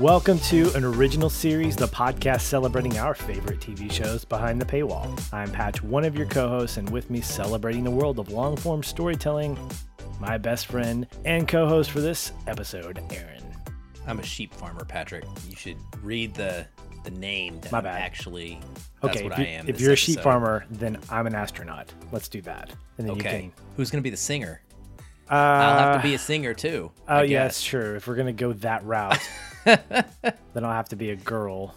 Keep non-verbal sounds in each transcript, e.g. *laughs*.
Welcome to an original series, the podcast celebrating our favorite TV shows behind the paywall. I'm Patch, one of your co hosts, and with me celebrating the world of long form storytelling, my best friend and co host for this episode, Aaron. I'm a sheep farmer, Patrick. You should read the the name that My I'm bad. actually. Okay, what if, I you, am if you're a sheep farmer, then I'm an astronaut. Let's do that. And then okay. you Who's gonna be the singer? Uh, I'll have to be a singer too. Oh, I yes, sure. If we're going to go that route, *laughs* then I'll have to be a girl.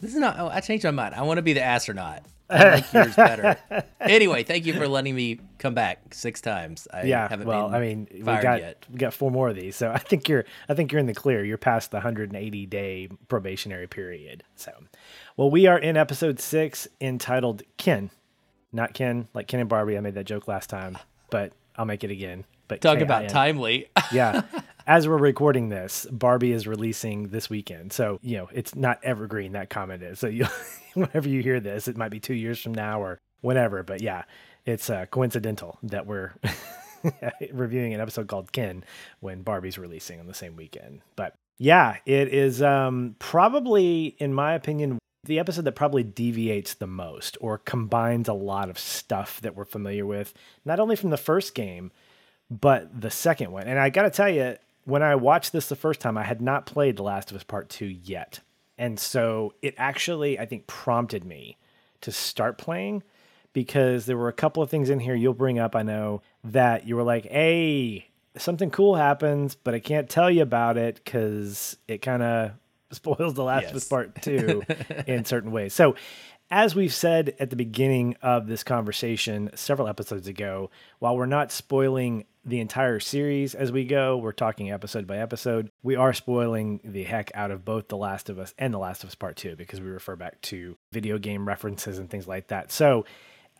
This is not. Oh, I changed my mind. I want to be the astronaut. *laughs* Yours better. Anyway, thank you for letting me come back six times. I yeah haven't well been i mean we fired got yet. we got four more of these so i think you're i think you're in the clear you're past the 180 day probationary period so well we are in episode six entitled kin not ken like ken and barbie i made that joke last time but i'll make it again but Talk K-I-N. about timely. *laughs* yeah. As we're recording this barbie is releasing this weekend. So you know it's not evergreen that comment is. So you *laughs* whenever you hear this it might be two years from now or whatever but yeah it's uh, coincidental that we're *laughs* reviewing an episode called ken when barbie's releasing on the same weekend. But yeah it is um probably in my opinion the episode that probably deviates the most or combines a lot of stuff that we're familiar with not only from the first game but the second one. And I got to tell you, when I watched this the first time, I had not played The Last of Us Part 2 yet. And so it actually, I think, prompted me to start playing because there were a couple of things in here you'll bring up, I know, that you were like, hey, something cool happens, but I can't tell you about it because it kind of *laughs* spoils The Last of Us Part *laughs* 2 in certain ways. So as we've said at the beginning of this conversation several episodes ago, while we're not spoiling the entire series as we go, we're talking episode by episode, we are spoiling the heck out of both The Last of Us and The Last of Us Part 2 because we refer back to video game references and things like that. So,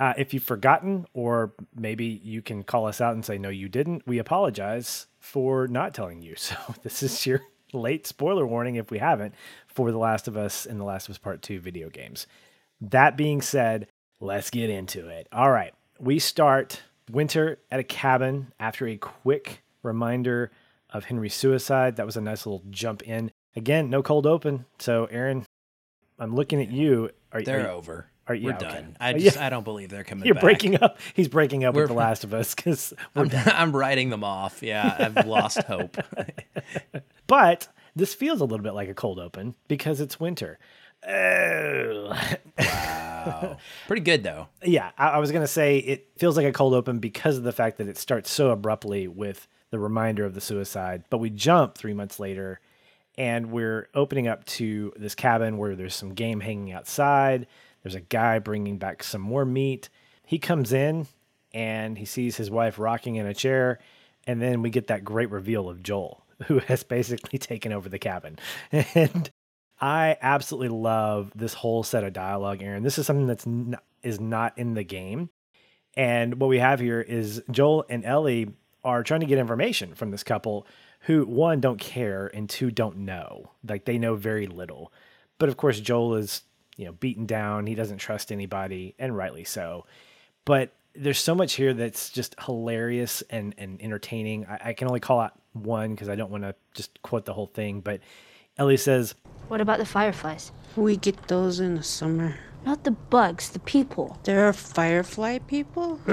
uh, if you've forgotten, or maybe you can call us out and say, no, you didn't, we apologize for not telling you. *laughs* So, this is your late spoiler warning if we haven't for The Last of Us and The Last of Us Part 2 video games. That being said, let's get into it. All right. We start winter at a cabin after a quick reminder of Henry's suicide. That was a nice little jump in. Again, no cold open. So, Aaron, I'm looking at you. Are, They're are, over. are- yeah, We're okay. done. I just yeah. I don't believe they're coming you're back. breaking up? He's breaking up with We're- The Last of Us because I'm, done. I'm writing them off. Yeah, I've lost hope. *laughs* But this feels a little bit like a cold open because it's winter. Oh. Wow. *laughs* Pretty good though. yeah, I, I was gonna say it feels like a cold open because of the fact that it starts so abruptly with the reminder of the suicide. But we jump three months later, and we're opening up to this cabin where there's some game hanging outside. There's a guy bringing back some more meat. He comes in and he sees his wife rocking in a chair, and then we get that great reveal of Joel, *laughs* who has basically taken over the cabin. *laughs* And I absolutely love this whole set of dialogue, Aaron. This is something that's not, is not in the game. And what we have here is Joel and Ellie are trying to get information from this couple who one don't care and two don't know. Like they know very little. But of course Joel is, you know, beaten down. He doesn't trust anybody and rightly so. But there's so much here that's just hilarious and, and entertaining. I, I can only call out one because I don't want to just quote the whole thing. But Ellie says, What about the fireflies? We get those in the summer. Not the bugs, the people. There are firefly people? *laughs*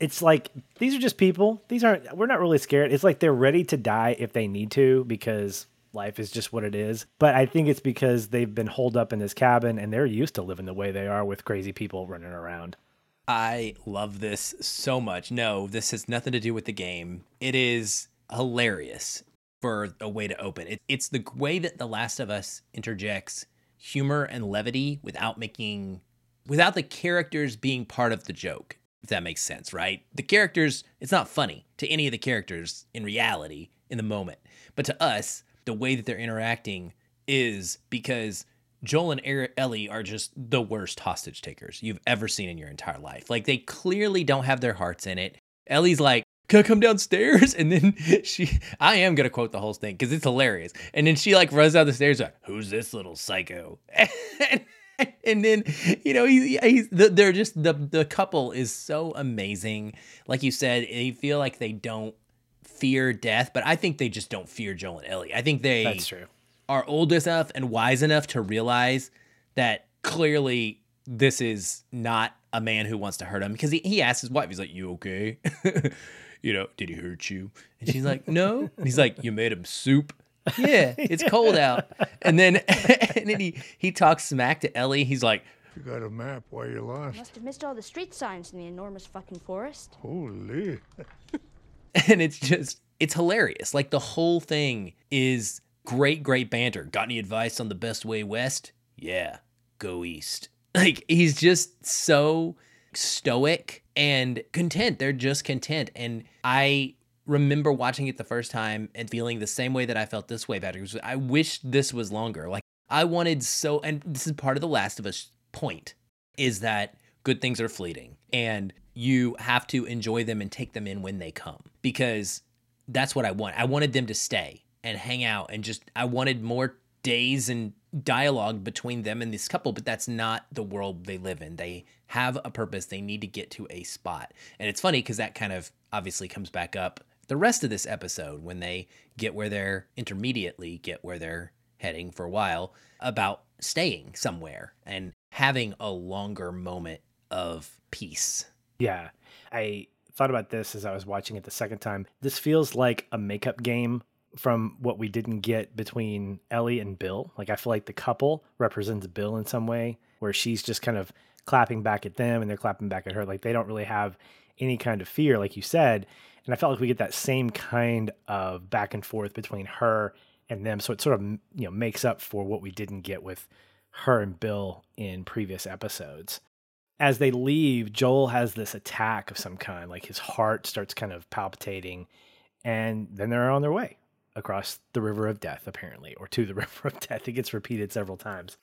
it's like these are just people. These aren't we're not really scared. It's like they're ready to die if they need to because life is just what it is. But I think it's because they've been holed up in this cabin and they're used to living the way they are with crazy people running around. I love this so much. No, this has nothing to do with the game. It is hilarious for a way to open it. It's the way that The Last of Us interjects humor and levity without making, without the characters being part of the joke, if that makes sense, right? The characters, it's not funny to any of the characters in reality in the moment. But to us, the way that they're interacting is because Joel and Er- Ellie are just the worst hostage takers you've ever seen in your entire life. Like they clearly don't have their hearts in it. Ellie's like, can I come downstairs? *laughs* And then she, I am gonna quote the whole thing because it's hilarious. And then she like runs down the stairs like, "Who's this little psycho?" *laughs* and, and then you know he, he's they're just the the couple is so amazing. Like you said, you feel like they don't fear death, but I think they just don't fear Joel and Ellie. I think they That's true. are old enough and wise enough to realize that clearly this is not a man who wants to hurt him because he, he asks his wife, he's like, You okay? *laughs* you know, did he hurt you? And she's like, *laughs* No. And he's like, You made him soup. Yeah, it's cold out. *laughs* And then *laughs* and then he he talks smack to Ellie. He's like, You got a map why you lost. Must have missed all the street signs in the enormous fucking forest. Holy. and it's just it's hilarious. Like the whole thing is great, great banter. Got any advice on the best way west? Yeah, go east. Like he's just so stoic and content. They're just content. And I remember watching it the first time and feeling the same way that I felt this way, Patrick. I wish this was longer. Like I wanted so, and this is part of the Last of Us point, is that good things are fleeting and you have to enjoy them and take them in when they come because that's what I want. I wanted them to stay and hang out and just, I wanted more days and dialogue between them and this couple, but that's not the world they live in. They have a purpose. They need to get to a spot. And it's funny because that kind of obviously comes back up the rest of this episode when they get where they're intermediately get where they're heading for a while about staying somewhere and having a longer moment of peace. Yeah. I thought about this as I was watching it the second time. This feels like a makeup game from what we didn't get between Ellie and Bill. Like I feel like the couple represents Bill in some way, where she's just kind of clapping back at them and they're clapping back at her. Like they don't really have any kind of fear, like you said. And I felt like we get that same kind of back and forth between her and them. So it sort of you know makes up for what we didn't get with her and Bill in previous episodes. As they leave, Joel has this attack of some kind, like his heart starts kind of palpitating, and then they're on their way across the river of death, apparently, or to the *laughs* river of death. It gets repeated several times.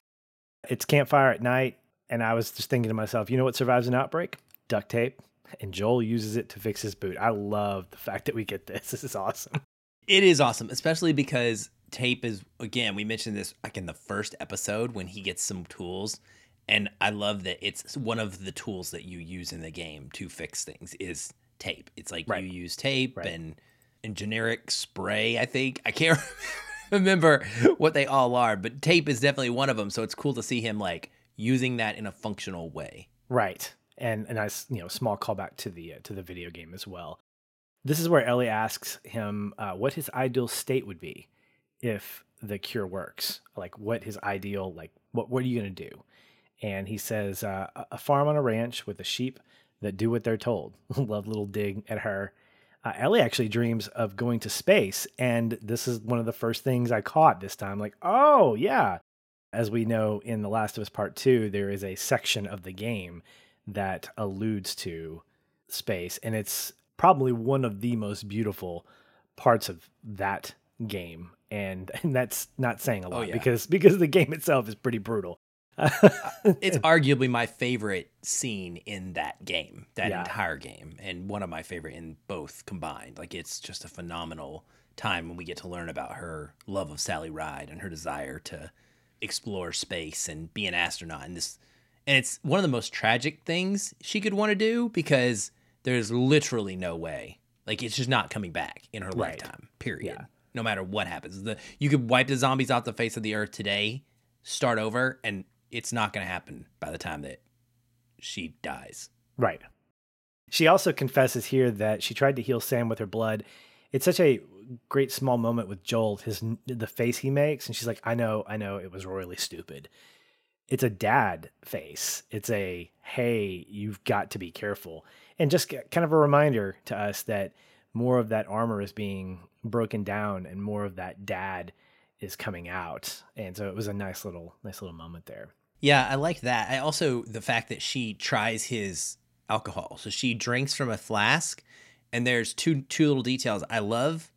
It's campfire at night, and I was just thinking to myself, you know what survives an outbreak? Duct tape. And Joel uses it to fix his boot. I love the fact that we get this. *laughs* This is awesome. It is awesome, especially because tape is again, we mentioned this like in the first episode when he gets some tools. And I love that it's one of the tools that you use in the game to fix things is tape. It's like Right. you use tape Right. and and generic spray, I think. I can't *laughs* remember what they all are, but tape is definitely one of them. So it's cool to see him like using that in a functional way. Right. And a nice, you know, small callback to the uh, to the video game as well. This is where Ellie asks him uh, what his ideal state would be if the cure works. Like, what his ideal, like, what what are you gonna do? And he says, uh, a- a farm on a ranch with the sheep that do what they're told. *laughs* Love little dig at her. Uh, Ellie actually dreams of going to space, and this is one of the first things I caught this time. Like, oh yeah, as we know in The Last of Us Part 2, there is a section of the game that alludes to space. And it's probably one of the most beautiful parts of that game. And, *laughs* and that's not saying a lot yeah. because because the game itself is pretty brutal. It's arguably my favorite scene in that game, that Yeah. entire game, and one of my favorite in both combined. Like it's just a phenomenal time when we get to learn about her love of Sally Ride and her desire to explore space and be an astronaut and this and it's one of the most tragic things she could want to do because there's literally no way. Like it's just not coming back in her Right. lifetime. Period. Yeah. No matter what happens. The you could wipe the zombies off the face of the earth today, start over, and it's not gonna happen by the time that she dies. Right. She also confesses here that she tried to heal Sam with her blood. It's such a great small moment with Joel, his the face he makes, and she's like, "I know, I know, it was royally stupid." It's a dad face. It's a hey, you've got to be careful, and just kind of a reminder to us that more of that armor is being broken down, and more of that dad is coming out. And so it was a nice little, nice little moment there. Yeah, I like that. I also the fact that she tries his alcohol. So she drinks from a flask and there's two two little details. I love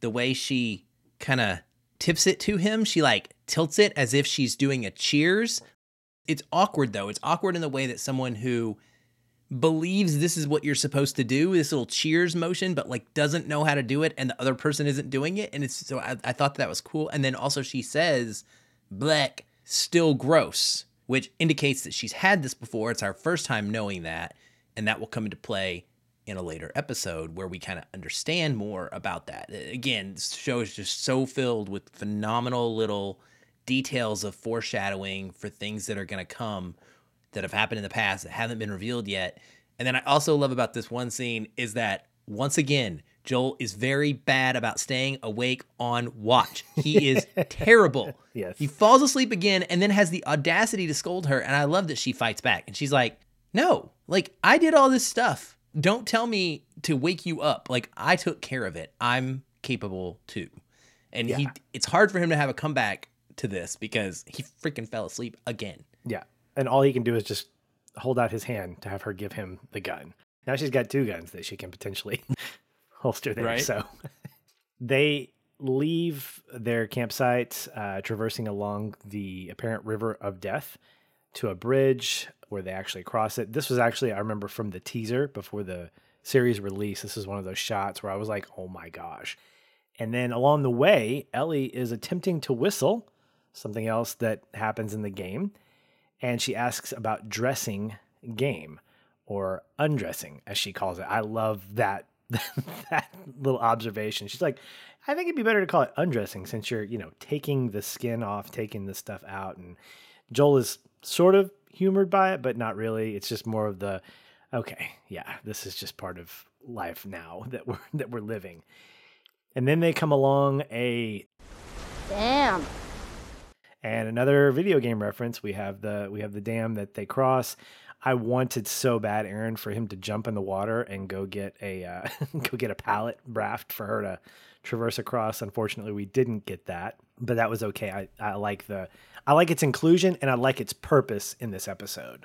the way she kind of tips it to him. She like tilts it as if she's doing a cheers. It's awkward though. It's awkward in the way that someone who believes this is what you're supposed to do, this little cheers motion, but like doesn't know how to do it, and the other person isn't doing it. And it's so I, I thought that was cool. And then also she says, "Black, still gross," which indicates that she's had this before. It's our first time knowing that, and that will come into play in a later episode where we kind of understand more about that. Again, this show is just so filled with phenomenal little details of foreshadowing for things that are going to come that have happened in the past that haven't been revealed yet. And then I also love about this one scene is that once again, Joel is very bad about staying awake on watch. He *laughs* is terrible. Yes. He falls asleep again and then has the audacity to scold her. And I love that she fights back. And she's like, No, like I did all this stuff. Don't tell me to wake you up. Like I took care of it. I'm capable too. And he it's hard for him to have a comeback to this because he freaking fell asleep again. Yeah. And all he can do is just hold out his hand to have her give him the gun. Now she's got two guns that she can potentially *laughs* holster there. Right. So *laughs* they leave their campsite, uh, traversing along the apparent river of death to a bridge where they actually cross it. This was actually, I remember from the teaser before the series release, this is one of those shots where I was like, oh my gosh. And then along the way, Ellie is attempting to whistle, something else that happens in the game. And she asks about dressing game or undressing, as she calls it. I love that *laughs* that little observation. She's like, I think it'd be better to call it undressing since you're, you know, taking the skin off, taking the stuff out. And Joel is sort of humored by it, but not really. It's just more of the, okay, yeah, this is just part of life now *laughs* that we're that we're living. And then they come along a Damn. And another video game reference. We have the we have the dam that they cross. I wanted so bad, Aaron, for him to jump in the water and go get a uh, *laughs* go get a pallet raft for her to traverse across. Unfortunately, we didn't get that, but that was okay. I, I like the I like its inclusion and I like its purpose in this episode.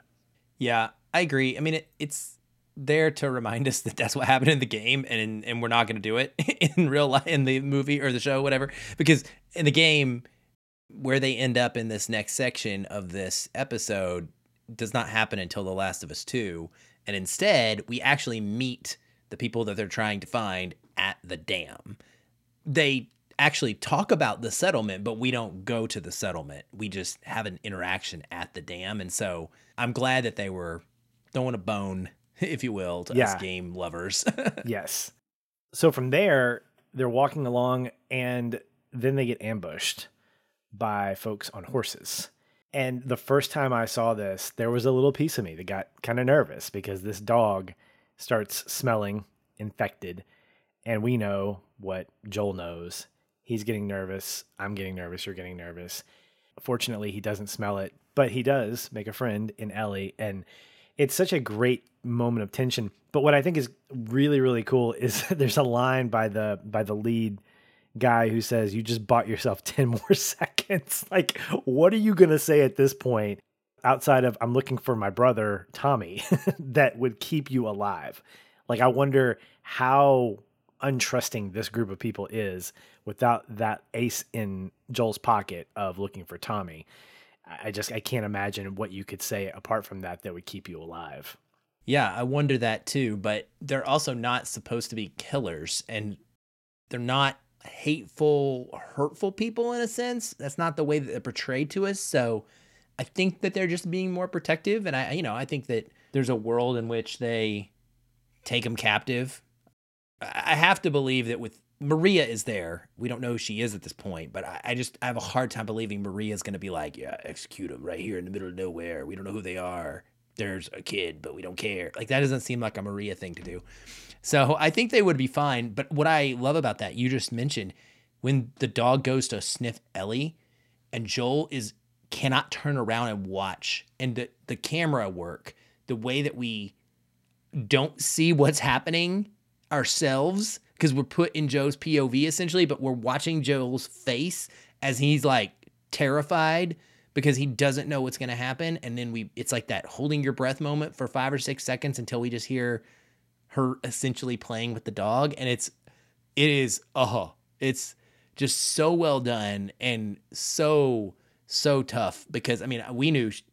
Yeah, I agree. I mean, it, it's there to remind us that that's what happened in the game, and and we're not going to do it *laughs* in real life in the movie or the show, whatever. Because in the game, where they end up in this next section of this episode does not happen until The Last of Us Two, and instead we actually meet the people that they're trying to find at the dam. They actually talk about the settlement, but we don't go to the settlement. We just have an interaction at the dam. And so I'm glad that they were throwing a bone, *laughs* if you will, to Yeah. us game lovers. *laughs* Yes. So from there, they're walking along and then they get ambushed by folks on horses. And the first time I saw this, there was a little piece of me that got kind of nervous because this dog starts smelling infected. And we know what Joel knows. He's getting nervous. I'm getting nervous. You're getting nervous. Fortunately, he doesn't smell it, but he does make a friend in Ellie. And it's such a great moment of tension. But what I think is really, really cool is *laughs* there's a line by the by the lead guy who says, You just bought yourself *laughs* 10 more seconds. *laughs* Like, what are you gonna say at this point? Outside of I'm looking for my brother Tommy *laughs* that would keep you alive. Like I wonder how untrusting this group of people is without that ace in Joel's pocket of looking for Tommy. I just I can't imagine what you could say apart from that that would keep you alive. yeah, I wonder that too. But they're also not supposed to be killers, and they're not hateful, hurtful people in a sense. That's not the way that they're portrayed to us. So I think that they're just being more protective. And I, you know, I think that there's a world in which they take them captive. I have to believe that with Maria is there. We don't know who she is at this point, but I, I just I have a hard time believing Maria is going to be like, yeah, execute them right here in the middle of nowhere. We don't know who they are. There's a kid, but we don't care. Like that doesn't seem like a Maria thing to do. So I think they would be fine. But what I love about that, you just mentioned, when the dog goes to sniff Ellie, and Joel is cannot turn around and watch, and the the camera work, the way that we don't see what's happening ourselves because we're put in Joel's POV essentially, but we're watching Joel's face as he's like terrified because he doesn't know what's going to happen and then we it's like that holding your breath moment for 5 or 6 seconds until we just hear her essentially playing with the dog and it's it is uh it's just so well done and so so tough because I mean we knew sh-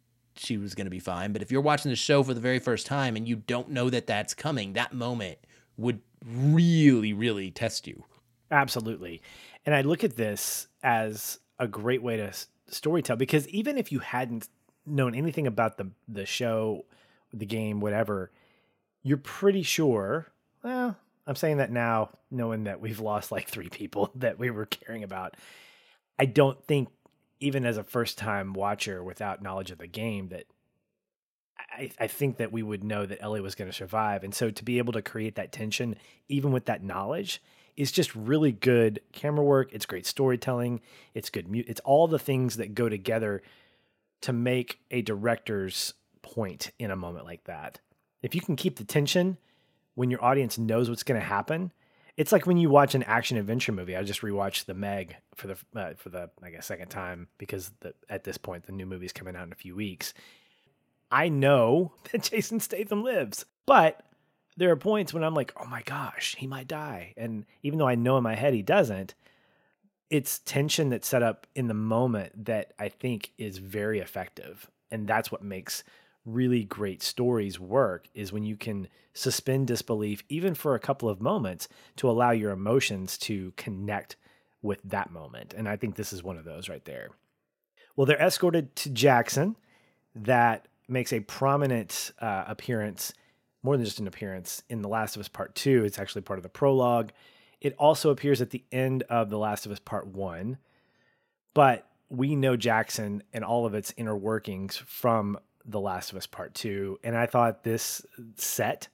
she was going to be fine. But if you're watching the show for the very first time and you don't know that that's coming, that moment would really, really test you. Absolutely. And I look at this as a great way to storytell because even if you hadn't known anything about the the show, the game, whatever, you're pretty sure. Well, I'm saying that now, knowing that we've lost like three people *laughs* that we were caring about. I don't think, even as a first time watcher without knowledge of the game, that I, I think that we would know that Ellie was going to survive. And so to be able to create that tension, even with that knowledge, is just really good camera work. It's great storytelling. It's good. Mu- it's all the things that go together to make a director's point in a moment like that. If you can keep the tension when your audience knows what's going to happen, it's like when you watch an action adventure movie. I just rewatched The Meg for the uh, for the I guess second time because the, at this point the new movie's coming out in a few weeks. I know *laughs* that Jason Statham lives, but there are points when I'm like, oh my gosh, he might die. And even though I know in my head he doesn't, it's tension that's set up in the moment that I think is very effective. And that's what makes really great stories work is when you can suspend disbelief even for a couple of moments to allow your emotions to connect with that moment. And I think this is one of those right there. Well, they're escorted to Jackson that makes a prominent uh, appearance, more than just an appearance, in The Last of Us Part 2. It's actually part of the prologue. It also appears at the end of The Last of Us Part 1. But we know Jackson and all of its inner workings from The Last of Us Part 2. And I thought this set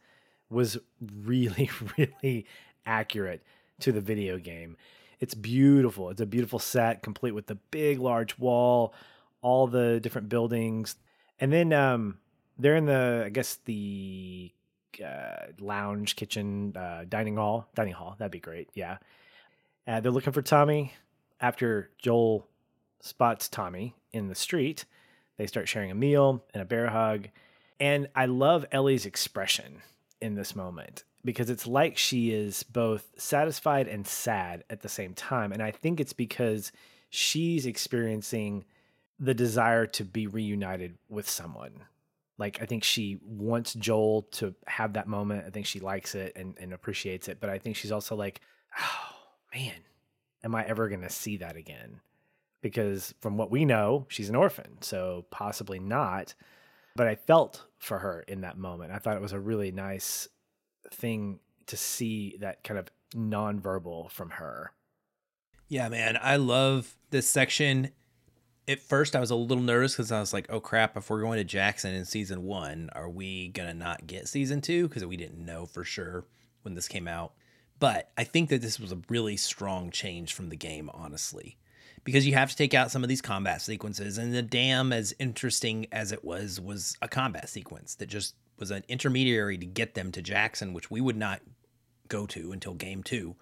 was really, *laughs* really accurate to the video game. It's beautiful. It's a beautiful set, complete with the big, large wall, all the different buildings. And then um, they're in the, I guess, the uh, lounge, kitchen, uh, dining hall. Dining hall. That'd be great. Yeah. Uh, they're looking for Tommy. After Joel spots Tommy in the street, they start sharing a meal and a bear hug. And I love Ellie's expression in this moment because it's like she is both satisfied and sad at the same time. And I think it's because she's experiencing the desire to be reunited with someone. Like, I think she wants Joel to have that moment. I think she likes it and, and appreciates it. But I think she's also like, oh, man, am I ever going to see that again? Because from what we know, she's an orphan. So possibly not. But I felt for her in that moment. I thought it was a really nice thing to see that kind of nonverbal from her. Yeah, man, I love this section. At first, I was a little nervous because I was like, "Oh crap! If we're going to Jackson in season one, are we gonna not get season two? Because we didn't know for sure when this came out." But I think that this was a really strong change from the game, honestly, because you have to take out some of these combat sequences, and the dam, as interesting as it was, was a combat sequence that just was an intermediary to get them to Jackson, which we would not go to until game two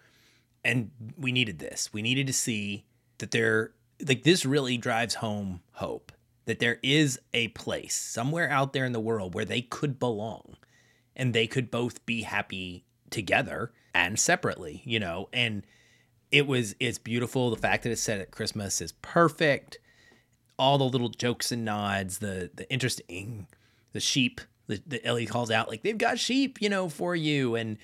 and we needed this. We needed to see that there like this really drives home hope that there is a place somewhere out there in the world where they could belong and they could both be happy together and separately, you know. And it was it's beautiful. The fact that it's set at Christmas is perfect. All the little jokes and nods, the the interesting the sheep that, Ellie calls out like they've got sheep, you know, for you and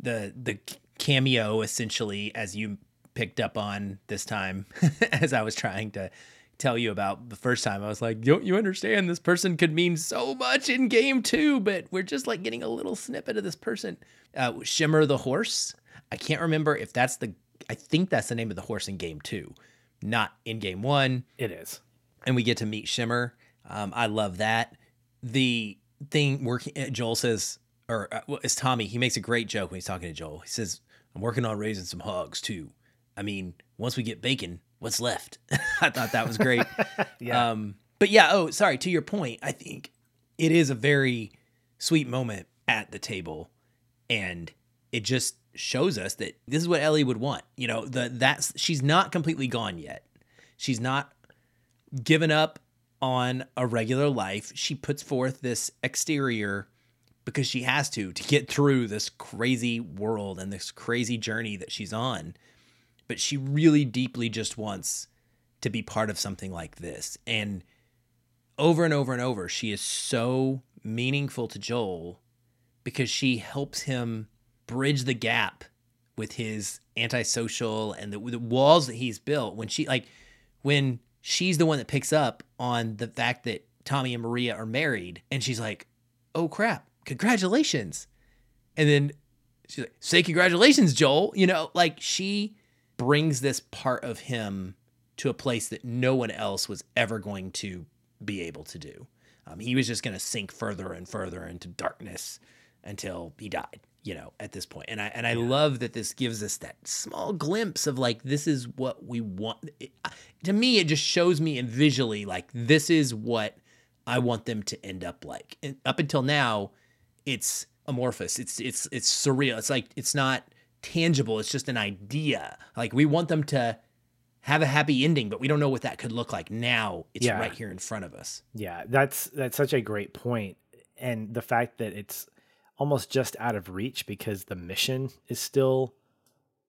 the the cameo essentially as you picked up on this time *laughs* as I was trying to tell you about the first time I was like don't you understand this person could mean so much in game 2 but we're just like getting a little snippet of this person uh, Shimmer the horse I can't remember if that's the I think that's the name of the horse in game 2 not in game 1 It is. and we get to meet Shimmer um, I love that the thing working Joel says or uh, well, it's Tommy. He makes a great joke when he's talking to Joel. He says, "I'm working on raising some hogs too. I mean, once we get bacon, what's left?" *laughs* I thought that was great. *laughs* Yeah. Um, but yeah. Oh, sorry. To your point, I think it is a very sweet moment at the table, and it just shows us that this is what Ellie would want. You know, the that's she's not completely gone yet. She's not given up on a regular life. She puts forth this exterior because she has to to get through this crazy world and this crazy journey that she's on. But she really deeply just wants to be part of something like this. And over and over and over, she is so meaningful to Joel because she helps him bridge the gap with his antisocial and the, the walls that he's built. When she like when she's the one that picks up on the fact that Tommy and Maria are married, and she's like, "Oh crap, congratulations!" And then she's like, "Say congratulations, Joel." You know, like she brings this part of him to a place that no one else was ever going to be able to do. Um, he was just going to sink further and further into darkness until he died. You know, at this point, and I and I love that this gives us that small glimpse of like this is what we want. It, to me, it just shows me and visually like this is what I want them to end up like. And up until now, it's amorphous. It's it's it's surreal. It's like it's not tangible. It's just an idea. Like we want them to have a happy ending, but we don't know what that could look like. Now it's Yeah. right here in front of us. Yeah, that's that's such a great point, and the fact that it's almost just out of reach because the mission is still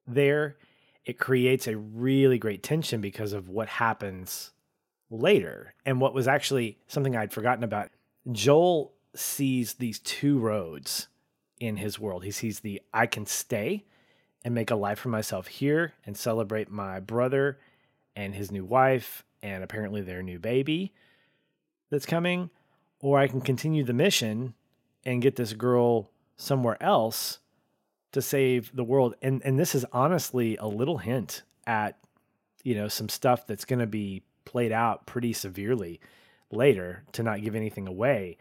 there, it creates a really great tension because of what happens later and what was actually something I'd forgotten about. Joel sees these two roads in his world. He sees the I can stay and make a life for myself here and celebrate my brother and his new wife and apparently their new baby that's coming, or I can continue the mission and get this girl somewhere else to save the world. And and this is honestly a little hint at you know some stuff that's going to be played out pretty severely later to not give anything away.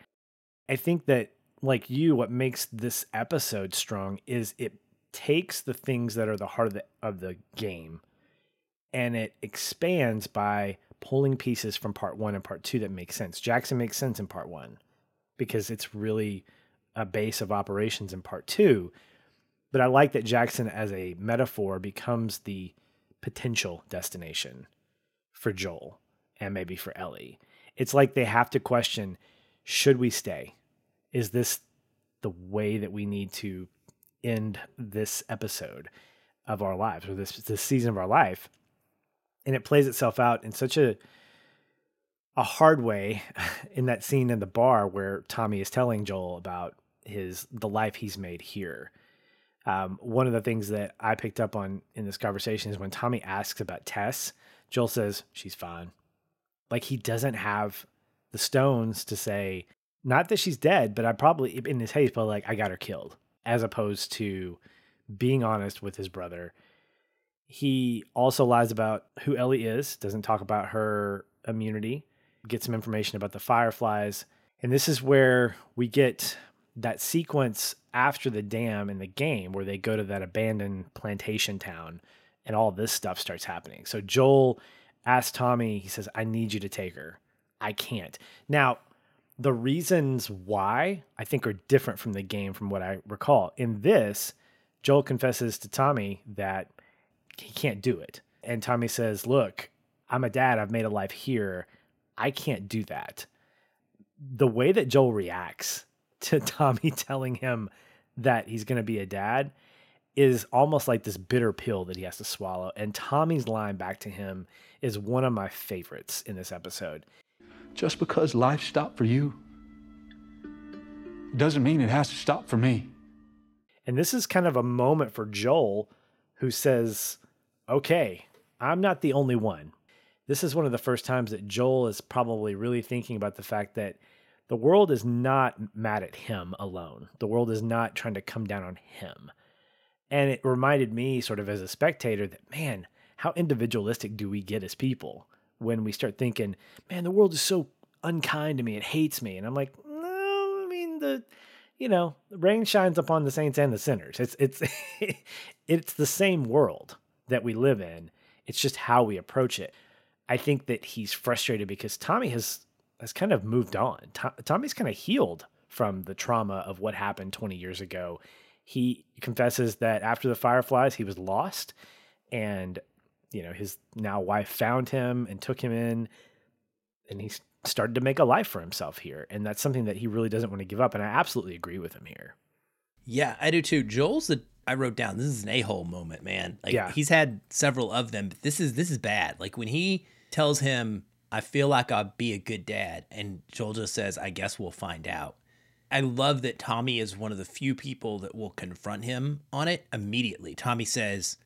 I think that like you what makes this episode strong is it takes the things that are the heart of the of the game and it expands by pulling pieces from part one and part two that make sense. Jackson makes sense in part one because it's really a base of operations in part two. But I like that Jackson, as a metaphor, becomes the potential destination for Joel and maybe for Ellie. It's like they have to question should we stay? Is this the way that we need to end this episode of our lives or this, this season of our life? and it plays itself out in such a a hard way *laughs* in that scene in the bar where Tommy is telling Joel about his the life he's made here. Um, one of the things that I picked up on in this conversation is when Tommy asks about Tess, Joel says she's fine. Like he doesn't have the stones to say not that she's dead, but I probably in his head probably like I got her killed, as opposed to being honest with his brother he also lies about who Ellie is, doesn't talk about her immunity, get some information about the fireflies. And this is where we get that sequence after the dam in the game where they go to that abandoned plantation town and all this stuff starts happening. So Joel asks Tommy, he says, I need you to take her. I can't. Now, the reasons why I think are different from the game from what I recall. In this, Joel confesses to Tommy that he can't do it. And Tommy says, Look, I'm a dad. I've made a life here. I can't do that. The way that Joel reacts *laughs* to Tommy telling him that he's going to be a dad is almost like this bitter pill that he has to swallow. And Tommy's line back to him is one of my favorites in this episode. Just because life stopped for you doesn't mean it has to stop for me. And this is kind of a moment for Joel who says, Okay, I'm not the only one. This is one of the first times that Joel is probably really thinking about the fact that the world is not mad at him alone. The world is not trying to come down on him. And it reminded me, sort of as a spectator, that man, how individualistic do we get as people when we start thinking, man, the world is so unkind to me, it hates me. And I'm like, no, I mean, the you know, rain shines upon the saints and the sinners. It's it's *laughs* it's the same world that we live in. It's just how we approach it. I think that he's frustrated because Tommy has has kind of moved on. To- Tommy's kind of healed from the trauma of what happened 20 years ago. He confesses that after the Fireflies, he was lost, and you know his now wife found him and took him in, and he started to make a life for himself here. And that's something that he really doesn't want to give up. And I absolutely agree with him here. Yeah, I do too. Joel's the I wrote down this is an a-hole moment, man. Like Yeah. he's had several of them, but this is this is bad. Like when he tells him I feel like I'll be a good dad. And Joel just says, I guess we'll find out. I love that Tommy is one of the few people that will confront him on it immediately. Tommy says,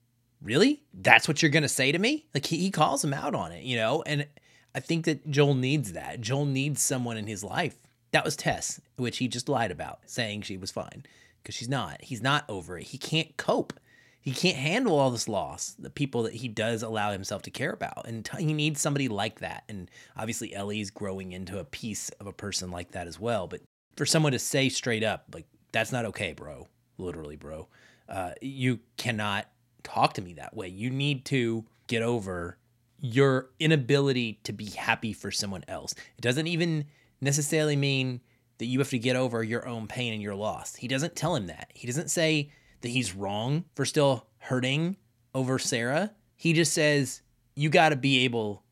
Really? That's what you're going to say to me? Like he, he calls him out on it, you know? And I think that Joel needs that. Joel needs someone in his life. That was Tess, which he just lied about, saying she was fine because she's not. He's not over it. He can't cope. He can't handle all this loss, the people that he does allow himself to care about. And t- he needs somebody like that. And obviously, Ellie's growing into a piece of a person like that as well. But for someone to say straight up, like, that's not okay, bro, literally, bro, uh, you cannot talk to me that way. You need to get over your inability to be happy for someone else. It doesn't even necessarily mean that you have to get over your own pain and your loss. He doesn't tell him that. He doesn't say that he's wrong for still hurting over Sarah. He just says, you got to be able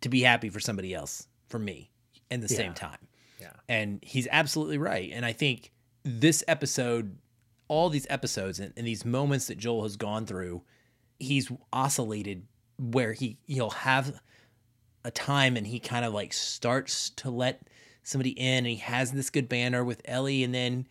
to be happy for somebody else, for me, in the Yeah. same time. Yeah. And he's absolutely right. And I think this episode, all these episodes and, and these moments that Joel has gone through, he's oscillated where he he'll have a time and he kind of like starts to let somebody in and he has this good banner with Ellie and then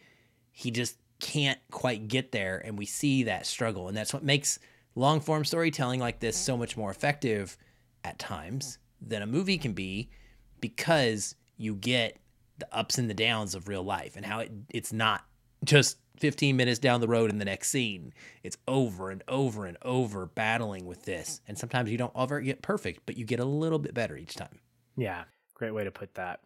he just can't quite get there and we see that struggle. And that's what makes long form storytelling like this so much more effective at times than a movie can be because you get the ups and the downs of real life and how it it's not just 15 minutes down the road in the next scene. It's over and over and over battling with this. And sometimes you don't ever get perfect, but you get a little bit better each time. Yeah, great way to put that.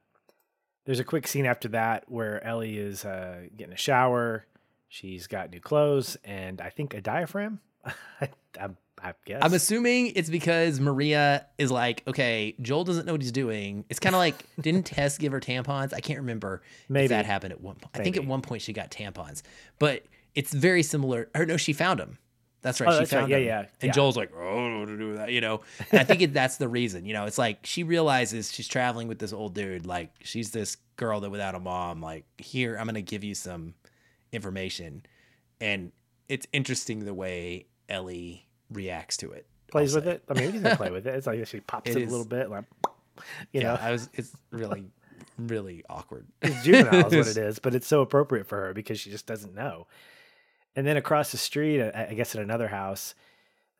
There's a quick scene after that where Ellie is uh, getting a shower. She's got new clothes and I think a diaphragm. *laughs* I, I, guess. I'm assuming it's because Maria is like, okay, Joel doesn't know what he's doing. It's kind of like, *laughs* didn't Tess give her tampons? I can't remember Maybe. if that happened at one point. I think at one point she got tampons, but it's very similar. Or no, she found them. That's right. Oh, she that's right. found Yeah, them. yeah, And yeah. Joel's like, oh, I don't know what to do with that, you know? And I think it, that's the reason, you know, it's like she realizes she's traveling with this old dude. Like she's this girl that without a mom, like here, I'm going to give you some information. And it's interesting the way Ellie reacts to it. plays with it. I mean, we can play with it. It's like she pops It it, a little bit, like you yeah, know, I was. It's really, really awkward. *laughs* it's juvenile is what *laughs* it is, but it's so appropriate for her because she just doesn't know. And then across the street, I I guess at another house,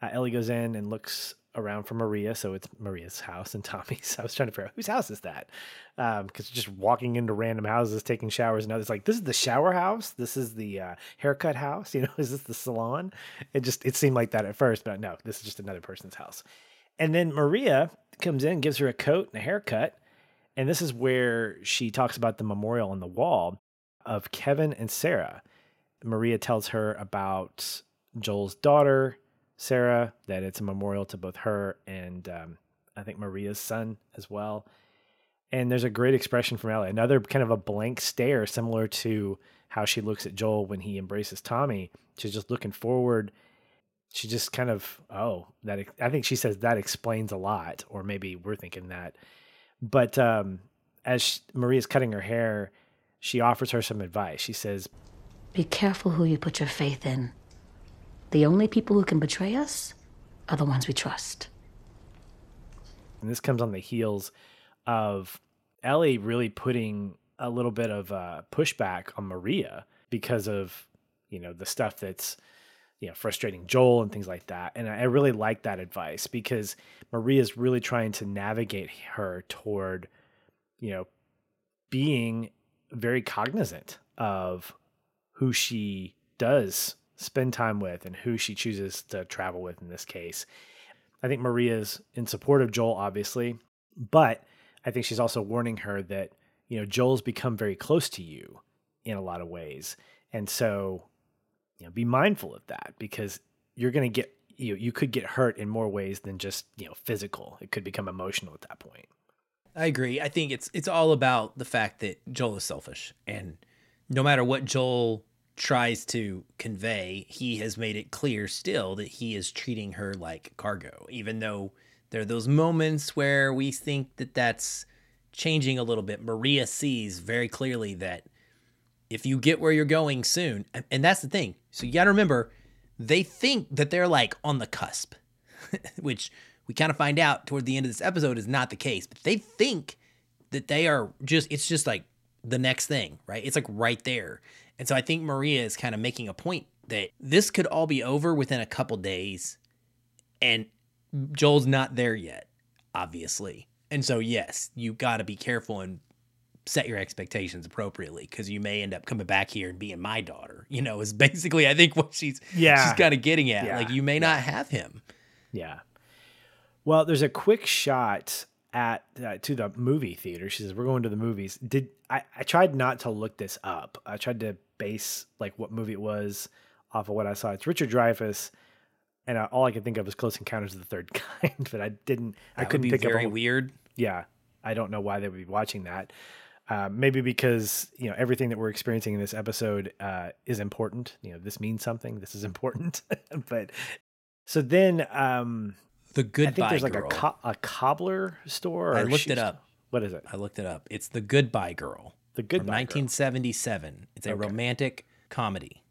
uh, Ellie goes in and looks around for Maria. So it's Maria's house and *laughs* Tommy's. I was trying to figure out whose house is that, because just walking into random houses, taking showers, and others like this is the shower house. This is the uh, haircut house. *laughs* You know, is this the salon? It just it seemed like that at first, but no, this is just another person's house. And then Maria comes in, gives her a coat and a haircut. And this is where she talks about the memorial on the wall of Kevin and Sarah. Maria tells her about Joel's daughter, Sarah, that it's a memorial to both her and um, I think Maria's son as well. And there's a great expression from Ellie, another kind of a blank stare, similar to how she looks at Joel when he embraces Tommy. She's just looking forward. She just kind of, oh, that I think she says that explains a lot, or maybe we're thinking that. But um, as Maria's cutting her hair, she offers her some advice. She says, Be careful who you put your faith in. The only people who can betray us are the ones we trust. and this comes on the heels of Ellie really putting a little bit of uh, pushback on Maria because of you know the stuff that's you know frustrating Joel and things like that. And I really like that advice because Maria's really trying to navigate her toward you know being very cognizant of who she does spend time with and who she chooses to travel with in this case. I think Maria's in support of Joel, obviously, but I think she's also warning her that, you know, Joel's become very close to you in a lot of ways. And so, you know, be mindful of that because you're going to get, you know, you could get hurt in more ways than just, you know, physical. It could become emotional at that point. I agree. I think it's it's all about the fact that Joel is selfish, and no matter what Joel tries to convey, he has made it clear still that he is treating her like cargo, even though there are those moments where we think that that's changing a little bit. Maria sees very clearly that if you get where you're going soon, and, that's the thing. So you got to remember, they think that they're like on the cusp, *laughs* which we kind of find out toward the end of this episode is not the case. But they think that they are just, it's just like the next thing, right? It's like right there. And so I think Maria is kind of making a point that this could all be over within a couple days. And Joel's not there yet, obviously. And so, yes, you got to be careful and set your expectations appropriately because you may end up coming back here and being my daughter. You know, is *laughs* basically I think what she's Yeah. she's kind of getting at. Yeah. Like you may not have him. Yeah. Well, there's a quick shot at uh, to the movie theater. She says, "We're going to the movies." Did I? I tried not to look this up. I tried to base like what movie it was off of what I saw. It's Richard Dreyfuss, and uh, all I could think of was Close Encounters of the Third *laughs* Kind. But I didn't. I That would couldn't be think very of. a- weird. Yeah, I don't know why they would be watching that. Uh, maybe because you know everything that we're experiencing in this episode uh, is important. You know, this means something. This is important. *laughs* but so then, um, The goodbye. I think there's like Girl. a co- a cobbler store. Or I looked it up. What is it? I looked it up. It's The Goodbye Girl. The from Goodbye Girl. 1977. It's a Okay. romantic comedy.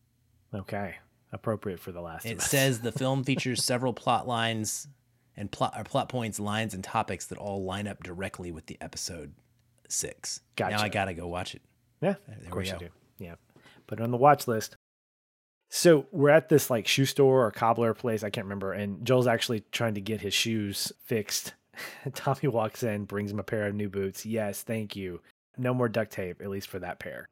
Okay, appropriate for the last. It says the *laughs* film features several plot lines and plot or plot points, lines, and topics that all line up directly with the episode six. Now I gotta go watch it. Yeah, There of course you do. Yeah, put it on the watch list. So we're at this like shoe store or cobbler place, I can't remember, and Joel's actually trying to get his shoes fixed. *laughs* Tommy walks in, brings him a pair of new boots. Yes, thank you. No more duct tape, at least for that pair.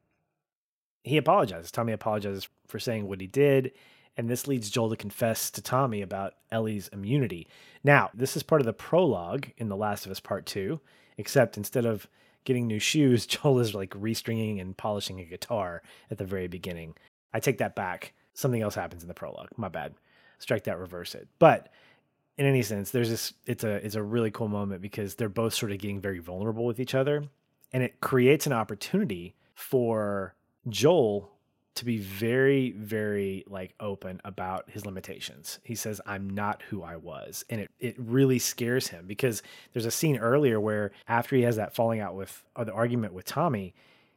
He apologizes. Tommy apologizes for saying what he did, and this leads Joel to confess to Tommy about Ellie's immunity. Now, this is part of the prologue in The Last of Us Part 2, except instead of getting new shoes, *laughs* Joel is like restringing and polishing a guitar at the very beginning. I take that back. Something else happens in the prologue. My bad. Strike that, reverse it. But in any sense, there's this it's a it's a really cool moment because they're both sort of getting very vulnerable with each other. And it creates an opportunity for Joel to be very, very like open about his limitations. He says, I'm not who I was. And it, it really scares him because there's a scene earlier where after he has that falling out with or the argument with Tommy,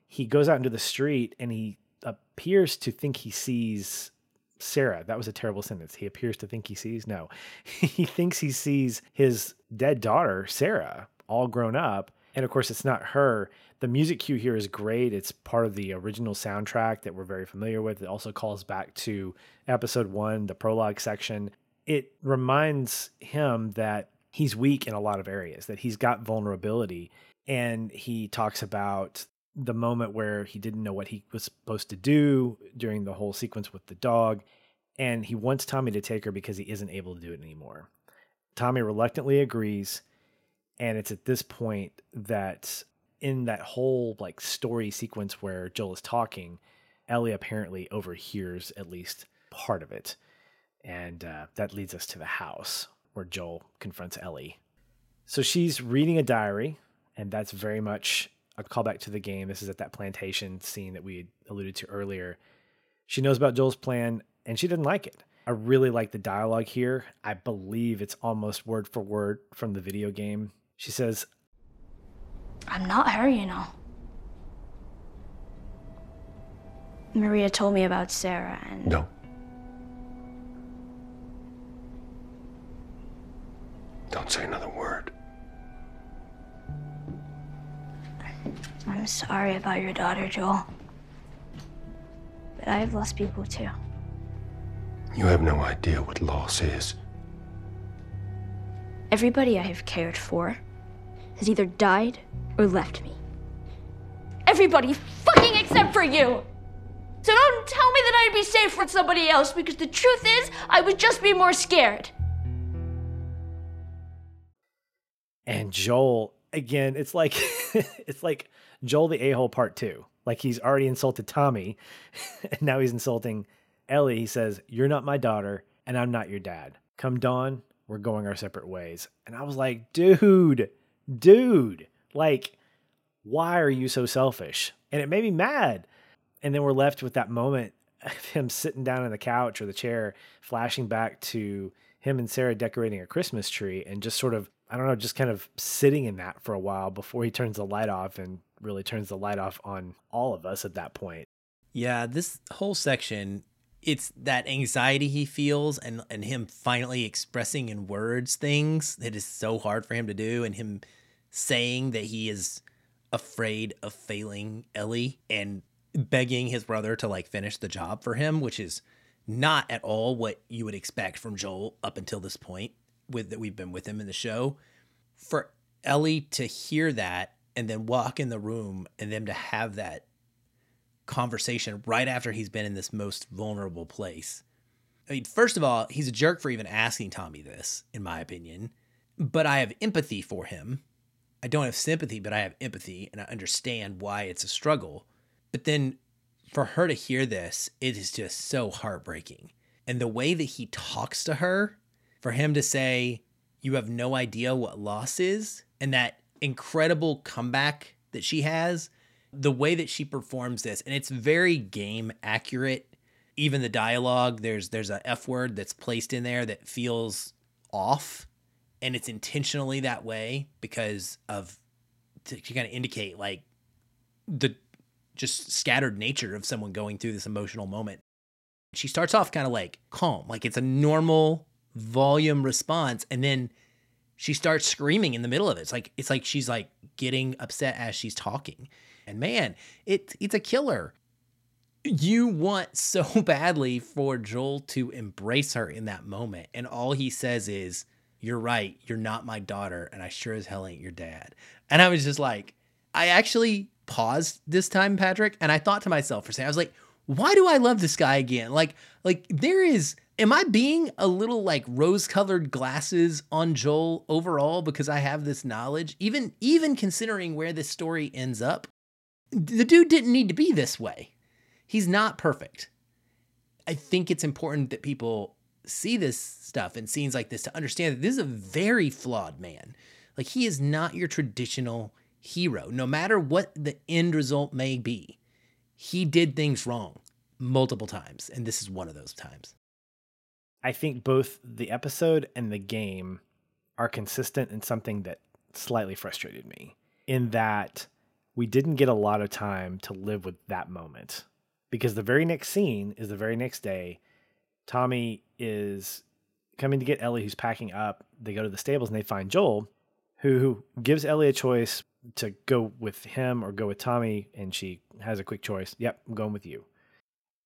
he goes out into the street and he appears to think he sees Sarah. That was a terrible sentence. He appears to think he sees. No, *laughs* he thinks he sees his dead daughter, Sarah, all grown up. And of course, it's not her. The music cue here is great. It's part of the original soundtrack that we're very familiar with. It also calls back to episode one, the prologue section. It reminds him that he's weak in a lot of areas, that he's got vulnerability. And he talks about the moment where he didn't know what he was supposed to do during the whole sequence with the dog. And he wants Tommy to take her because he isn't able to do it anymore. Tommy reluctantly agrees. And it's at this point that in that whole like story sequence where Joel is talking, Ellie apparently overhears at least part of it. And uh, that leads us to the house where Joel confronts Ellie. So she's reading a diary, and that's very much a callback to the game. This is at that plantation scene that we alluded to earlier. She knows about Joel's plan, and she didn't like it. I really like the dialogue here. I believe it's almost word for word from the video game. She says, I'm not her, you know. Maria told me about Sarah and No. Don't say another word. I'm sorry about your daughter, Joel. But I've lost people too. You have no idea what loss is. Everybody I have cared for has either died or left me. Everybody fucking except for you! So don't tell me that I'd be safe with somebody else because the truth is, I would just be more scared. and Joel again. It's like *laughs* it's like Joel the a hole part two. Like he's already insulted Tommy, *laughs* and now he's insulting Ellie. He says, "You're not my daughter, and I'm not your dad. Come dawn, we're going our separate ways." And I was like, "Dude, dude, like, why are you so selfish?" And it made me mad. And then we're left with that moment of him sitting down on the couch or the chair, flashing back to him and Sarah decorating a Christmas tree and just sort of, I don't know, just kind of sitting in that for a while before he turns the light off and really turns the light off on all of us at that point. Yeah, this whole section it's that anxiety he feels and and him finally expressing in words things that is so hard for him to do and him saying that he is afraid of failing Ellie and begging his brother to like finish the job for him which is not at all what you would expect from Joel up until this point with that we've been with him in the show. For Ellie to hear that and then walk in the room and them to have that conversation right after he's been in this most vulnerable place. I mean, first of all, he's a jerk for even asking Tommy this, in my opinion. But I have empathy for him. I don't have sympathy, but I have empathy and I understand why it's a struggle. But then for her to hear this, it is just so heartbreaking. And the way that he talks to her, for him to say, You have no idea what loss is, and that incredible comeback that she has, the way that she performs this, and it's very game accurate. Even the dialogue, there's there's a F word that's placed in there that feels off, and it's intentionally that way because of to, to kind of indicate like the just scattered nature of someone going through this emotional moment. She starts off kind of like calm, like it's a normal volume response, and then she starts screaming in the middle of it. It's like it's like she's like getting upset as she's talking. And man, it it's a killer. You want so *laughs* badly for Joel to embrace her in that moment. And all he says is, You're right, you're not my daughter, and I sure as hell ain't your dad. And I was just like, I actually paused this time, Patrick, and I thought to myself for a second, I was like, why do I love this guy again? Like, like there is am I being a little like rose-colored glasses on Joel overall because I have this knowledge? Even even considering where this story ends up, the dude didn't need to be this way. He's not perfect. I think it's important that people see this stuff and scenes like this to understand that this is a very flawed man. Like he is not your traditional hero, no matter what the end result may be. He did things wrong multiple times, and this is one of those times. I think both the episode and the game are consistent in something that slightly frustrated me in that we didn't get a lot of time to live with that moment because the very next scene is the very next day. Tommy is coming to get Ellie, who's packing up. They go to the stables and they find Joel, who gives Ellie a choice to go with him or go with Tommy. And she has a quick choice. Yep, I'm going with you.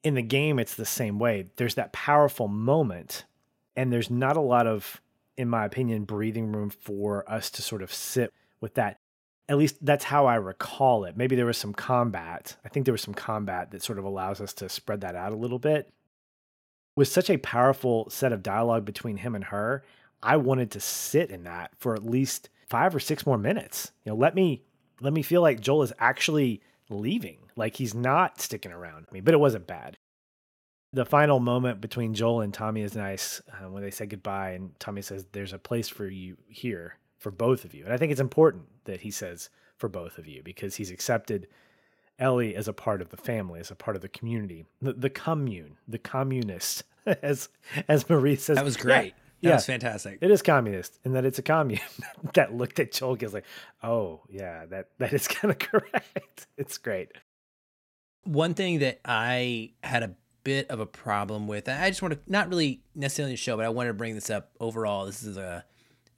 In the game, it's the same way. There's that powerful moment, and there's not a lot of, in my opinion, breathing room for us to sort of sit with that at least that's how I recall it. Maybe there was some combat. I think there was some combat that sort of allows us to spread that out a little bit. With such a powerful set of dialogue between him and her, I wanted to sit in that for at least five or six more minutes. You know, let me let me feel like Joel is actually leaving, like he's not sticking around me. But it wasn't bad. The final moment between Joel and Tommy is nice uh, when they say goodbye, and Tommy says, "There's a place for you here." For both of you. And I think it's important that he says for both of you because he's accepted Ellie as a part of the family, as a part of the community, the, the commune, the communist, *laughs* as as Marie says. That was great. Yeah, that yeah, was fantastic. It is communist, and that it's a commune *laughs* that looked at Joel is like, oh yeah, that that is *laughs* kind of correct. It's great. One thing that I had a bit of a problem with, I just want to not really necessarily show, but I wanted to bring this up overall. This is a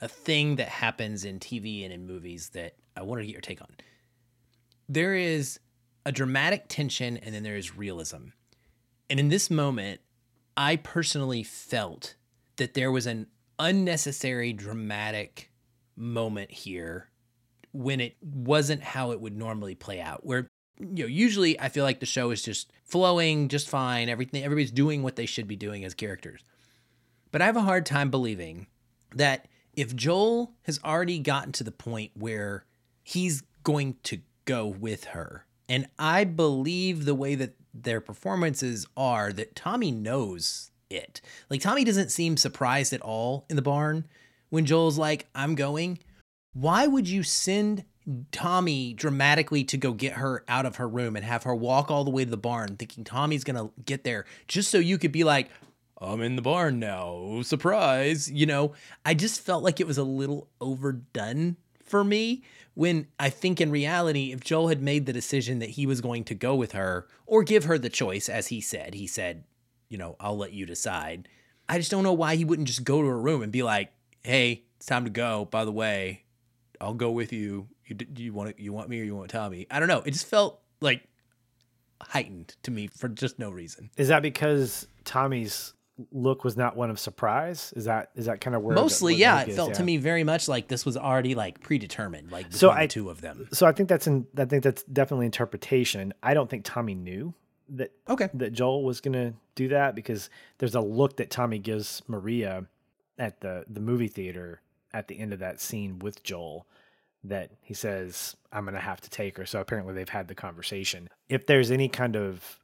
a thing that happens in TV and in movies that I wanted to get your take on. There is a dramatic tension and then there is realism. And in this moment, I personally felt that there was an unnecessary dramatic moment here when it wasn't how it would normally play out. Where you know, usually I feel like the show is just flowing just fine, everything everybody's doing what they should be doing as characters. But I have a hard time believing that if Joel has already gotten to the point where he's going to go with her, and I believe the way that their performances are that Tommy knows it. Like Tommy doesn't seem surprised at all in the barn when Joel's like, "I'm going." Why would you send Tommy dramatically to go get her out of her room and have her walk all the way to the barn thinking Tommy's going to get there just so you could be like, I'm in the barn now. Surprise. You know, I just felt like it was a little overdone for me when I think in reality, if Joel had made the decision that he was going to go with her or give her the choice, as he said, he said, you know, I'll let you decide. I just don't know why he wouldn't just go to a room and be like, "Hey, it's time to go. By the way, I'll go with you. You you want you want me or you want Tommy?" I don't know. It just felt like heightened to me for just no reason. Is that because Tommy's look was not one of surprise? Is that is that kind of where Mostly, the yeah. It is? felt to me very much like this was already like predetermined, like So the I- two of them. So I think that's in I think that's definitely interpretation. I don't think Tommy knew that Okay. that Joel was gonna do that because there's a look that Tommy gives Maria at the the movie theater at the end of that scene with Joel that he says I'm gonna have to take her. So apparently they've had the conversation. If there's any kind of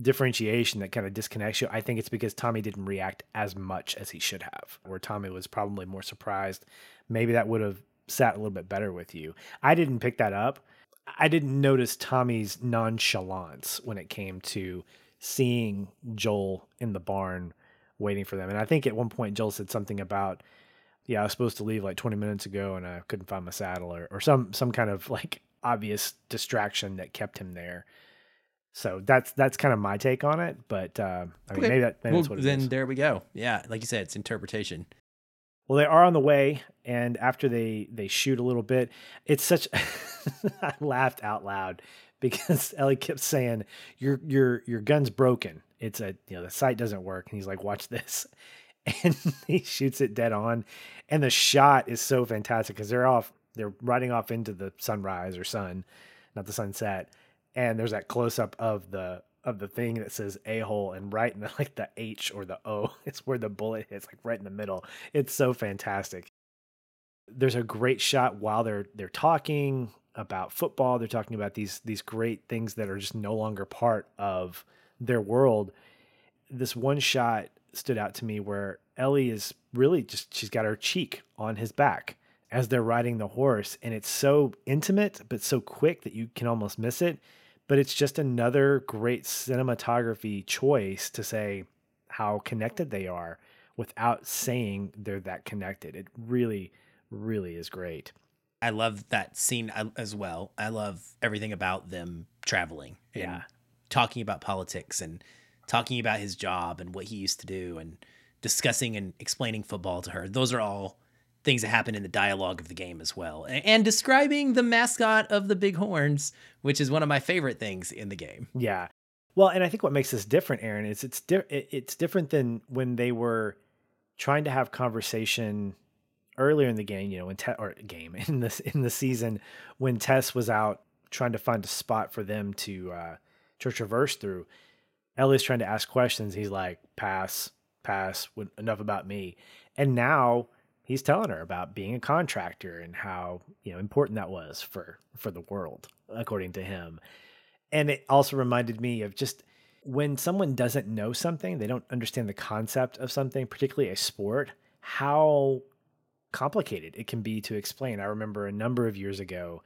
differentiation that kind of disconnects you, I think it's because Tommy didn't react as much as he should have. Where Tommy was probably more surprised. Maybe that would have sat a little bit better with you. I didn't pick that up. I didn't notice Tommy's nonchalance when it came to seeing Joel in the barn waiting for them. And I think at one point Joel said something about, yeah, I was supposed to leave like 20 minutes ago and I couldn't find my saddle or, or some some kind of like obvious distraction that kept him there. So that's that's kind of my take on it. But uh, I mean, Okay. maybe, that, maybe well, that's what it then is. there we go. Yeah, like you said, it's interpretation. Well, they are on the way, and after they they shoot a little bit, it's such. *laughs* I laughed out loud because *laughs* Ellie kept saying, "Your your your gun's broken. It's a you know the sight doesn't work." And he's like, "Watch this," *laughs* and he shoots it dead on, and the shot is so fantastic because they're off they're riding off into the sunrise or sun, not the sunset, and there's that close up of the of the thing that says a hole and right in the *laughs* like the H or the O *laughs* is where the bullet hits like right in the middle. It's so fantastic. There's a great shot while they're they're talking about football. They're talking about these these great things that are just no longer part of their world. This one shot stood out to me where Ellie is really just she's got her cheek on his back as they're riding the horse and it's so intimate but so quick that you can almost miss it but it's just another great cinematography choice to say how connected they are without saying they're that connected. It really, really is great. I love that scene as well. I love everything about them traveling Yeah. talking about politics and talking about his job and what he used to do and discussing and explaining football to her. Those are all things that happen in the dialogue of the game as well. And describing the mascot of the Bighorns, which is one of my favorite things in the game. Yeah. Well, and I think what makes this different, Aaron, is it's di- it's different than when they were trying to have conversation earlier in the game. You know, when Te- or game *laughs* in this in the season when Tess was out trying to find a spot for them to uh, to traverse through. Ellie's trying to ask questions. He's like, "Pass, pass. Enough about me." And now he's telling her about being a contractor and how you know important that was for for the world, according to him and it also reminded me of just when someone doesn't know something, they don't understand the concept of something, particularly a sport, how complicated it can be to explain. I remember a number of years ago,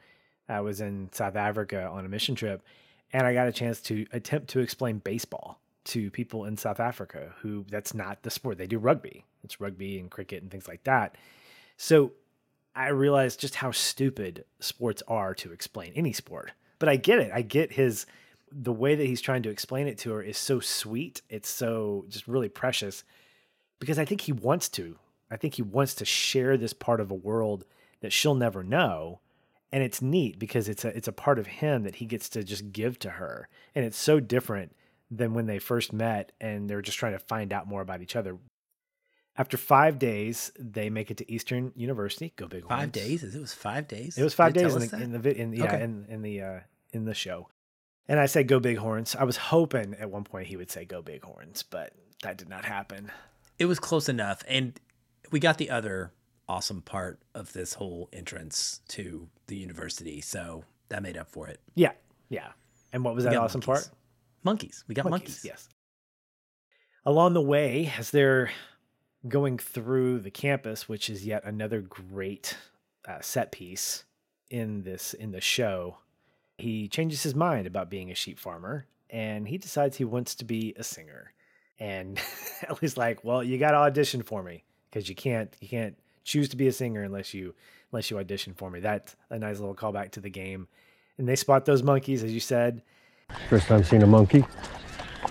I was in South Africa on a mission trip, and I got a chance to attempt to explain baseball to people in South Africa who that's not the sport. They do rugby, it's rugby and cricket and things like that. So I realized just how stupid sports are to explain any sport. But I get it. I get his the way that he's trying to explain it to her is so sweet. It's so just really precious because I think he wants to. I think he wants to share this part of a world that she'll never know. And it's neat because it's a it's a part of him that he gets to just give to her. And it's so different than when they first met and they're just trying to find out more about each other. After five days, they make it to Eastern University. Go big! Five days? It was five days? It was five days in the, in the in yeah Okay. in in the uh, in the show. And I said go Bighorns. I was hoping at one point he would say go Bighorns, but that did not happen. it was close enough and we got the other awesome part of this whole entrance to the university so that made up for it Yeah, yeah. And what was that awesome monkeys. part? monkeys we got monkeys, Yes. Along the way, as they're going through the campus, which is yet another great uh, set piece in this in the show, he changes his mind about being a sheep farmer, and he decides he wants to be a singer. And *laughs* Ellie's like, "Well, you got to audition for me because you can't you can't choose to be a singer unless you unless you audition for me." That's a nice little callback to the game. And they spot those monkeys, as you said, First time seeing a monkey?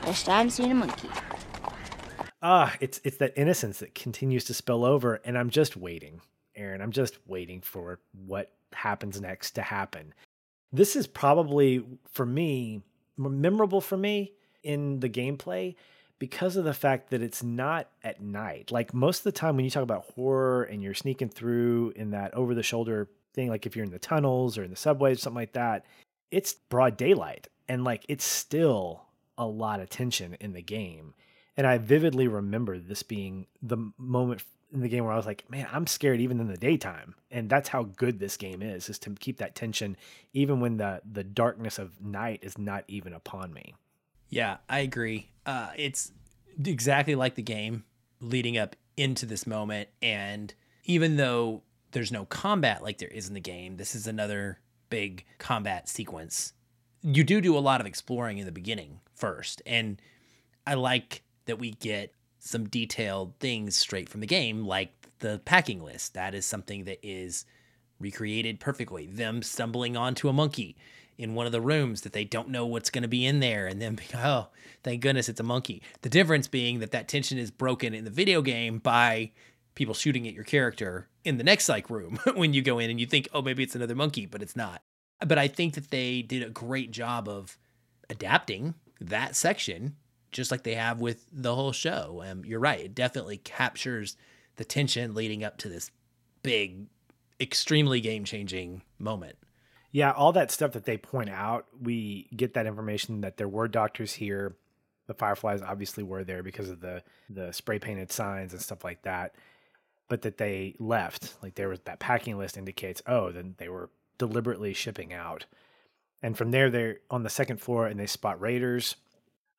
First time seeing a monkey. Ah, it's it's that innocence that continues to spill over, and I'm just waiting, Aaron. I'm just waiting for what happens next to happen. This is probably for me memorable for me in the gameplay because of the fact that it's not at night. Like most of the time when you talk about horror and you're sneaking through in that over the shoulder thing, like if you're in the tunnels or in the subways, something like that, it's broad daylight and like it's still a lot of tension in the game. And I vividly remember this being the moment in the game where I was like, man, I'm scared even in the daytime. And that's how good this game is, is to keep that tension even when the the darkness of night is not even upon me. Yeah, I agree. Uh, it's exactly like the game leading up into this moment. And even though there's no combat like there is in the game, this is another big combat sequence. You do do a lot of exploring in the beginning first. And I like that we get some detailed things straight from the game, like the packing list. That is something that is recreated perfectly. Them stumbling onto a monkey in one of the rooms that they don't know what's going to be in there, and then oh, thank goodness it's a monkey. The difference being that that tension is broken in the video game by people shooting at your character in the next like room *laughs* when you go in and you think, oh, maybe it's another monkey, but it's not. But I think that they did a great job of adapting that section just like they have with the whole show. Um, you're right; it definitely captures the tension leading up to this big, extremely game-changing moment. Yeah, all that stuff that they point out, we get that information that there were doctors here. The fireflies obviously were there because of the the spray painted signs and stuff like that. But that they left, like there was that packing list indicates, oh, then they were deliberately shipping out. And from there, they're on the second floor and they spot raiders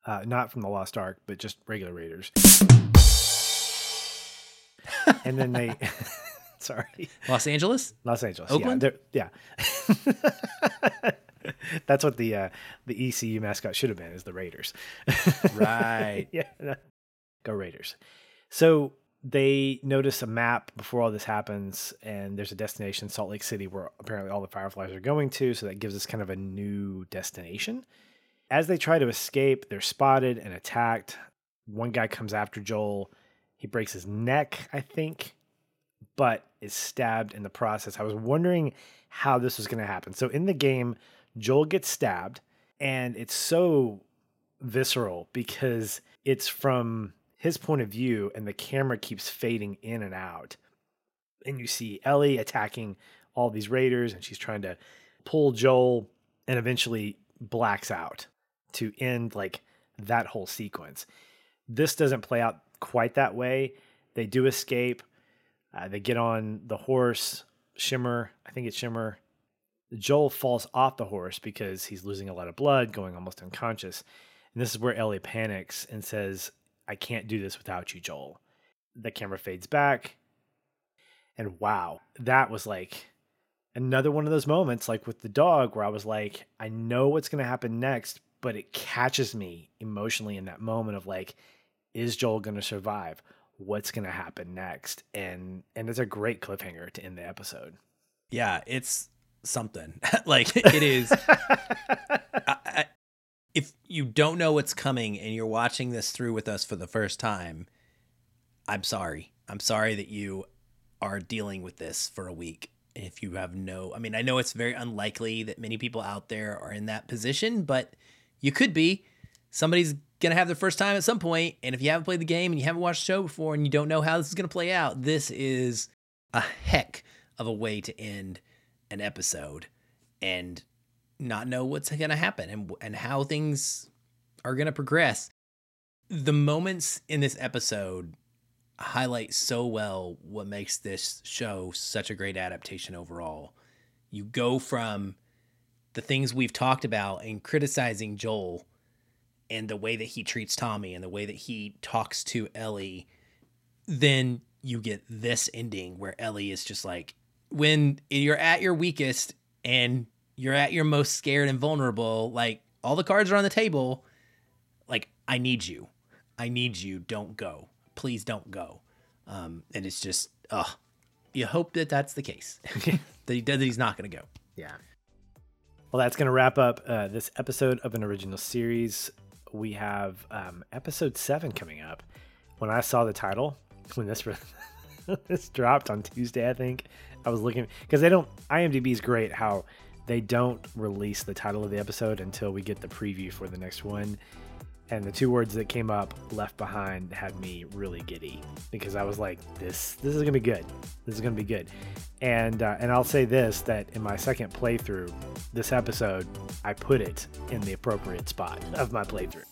uh, not from the Lost Ark, but just regular Raiders. *laughs* and then they, *laughs* sorry, Los Angeles, Los Angeles, Oakland, yeah, yeah. *laughs* That's what the uh, the ECU mascot should have been is the Raiders. right. yeah. Go Raiders. So they notice a map before all this happens, and there's a destination, Salt Lake City, where apparently all the Fireflies are going to. So that gives us kind of a new destination. As they try to escape, they're spotted and attacked. One guy comes after Joel. He breaks his neck, I think, but is stabbed in the process. I was wondering how this was going to happen. So in the game, Joel gets stabbed, and it's so visceral because it's from his point of view, and the camera keeps fading in and out. And you see Ellie attacking all these raiders, and she's trying to pull Joel, and eventually blacks out to end like that whole sequence. This doesn't play out quite that way. They do escape. Uh, they get on the horse. Shimmer, I think it's Shimmer. Joel falls off the horse because he's losing a lot of blood, going almost unconscious. And this is where Ellie panics and says, I can't do this without you, Joel. The camera fades back. And wow, that was like another one of those moments, like with the dog, where I was like, I know what's going to happen next, but it catches me emotionally in that moment of like, is Joel going to survive? What's going to happen next? And and it's a great cliffhanger to end the episode. Yeah, it's something. *laughs* like it is. *laughs* I, I, if you don't know what's coming and you're watching this through with us for the first time, I'm sorry. I'm sorry that you are dealing with this for a week. If you have no, I mean, I know it's very unlikely that many people out there are in that position, but you could be. Somebody's going to have their first time at some point, and if you haven't played the game and you haven't watched the show before and you don't know how this is going to play out, this is a heck of a way to end an episode and not know what's going to happen and and how things are going to progress. The moments in this episode highlight so well what makes this show such a great adaptation overall. You go from the things we've talked about and criticizing Joel and the way that he treats Tommy and the way that he talks to Ellie, then you get this ending where Ellie is just like, when you're at your weakest and you're at your most scared and vulnerable, like all the cards are on the table, like, I need you. I need you. Don't go. Please don't go. Um, and it's just, oh, you hope that that's the case. *laughs* that, he, that he's not going to go. Yeah. Well, that's going to wrap up uh, this episode of an original series. We have um, episode seven coming up. when I saw the title, when this *laughs* this dropped on Tuesday, I think I was looking because they don't. IMDb is great how they don't release the title of the episode until we get the preview for the next one. And the two words that came up, "left behind," had me really giddy because I was like, "This, this is gonna be good. This is gonna be good." And uh, and I'll say this: that in my second playthrough, this episode, I put it in the appropriate spot of my playthrough.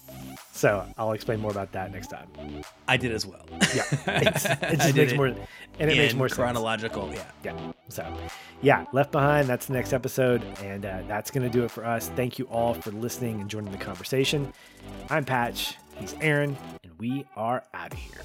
So I'll explain more about that next time. I did as well. Yeah, *laughs* it's, it just makes it more, and it makes more sense. chronological. Yeah. Yeah. So, yeah, Left Behind, that's the next episode. And uh, that's going to do it for us. Thank you all for listening and joining the conversation. I'm Patch. He's Aaron. And we are out of here.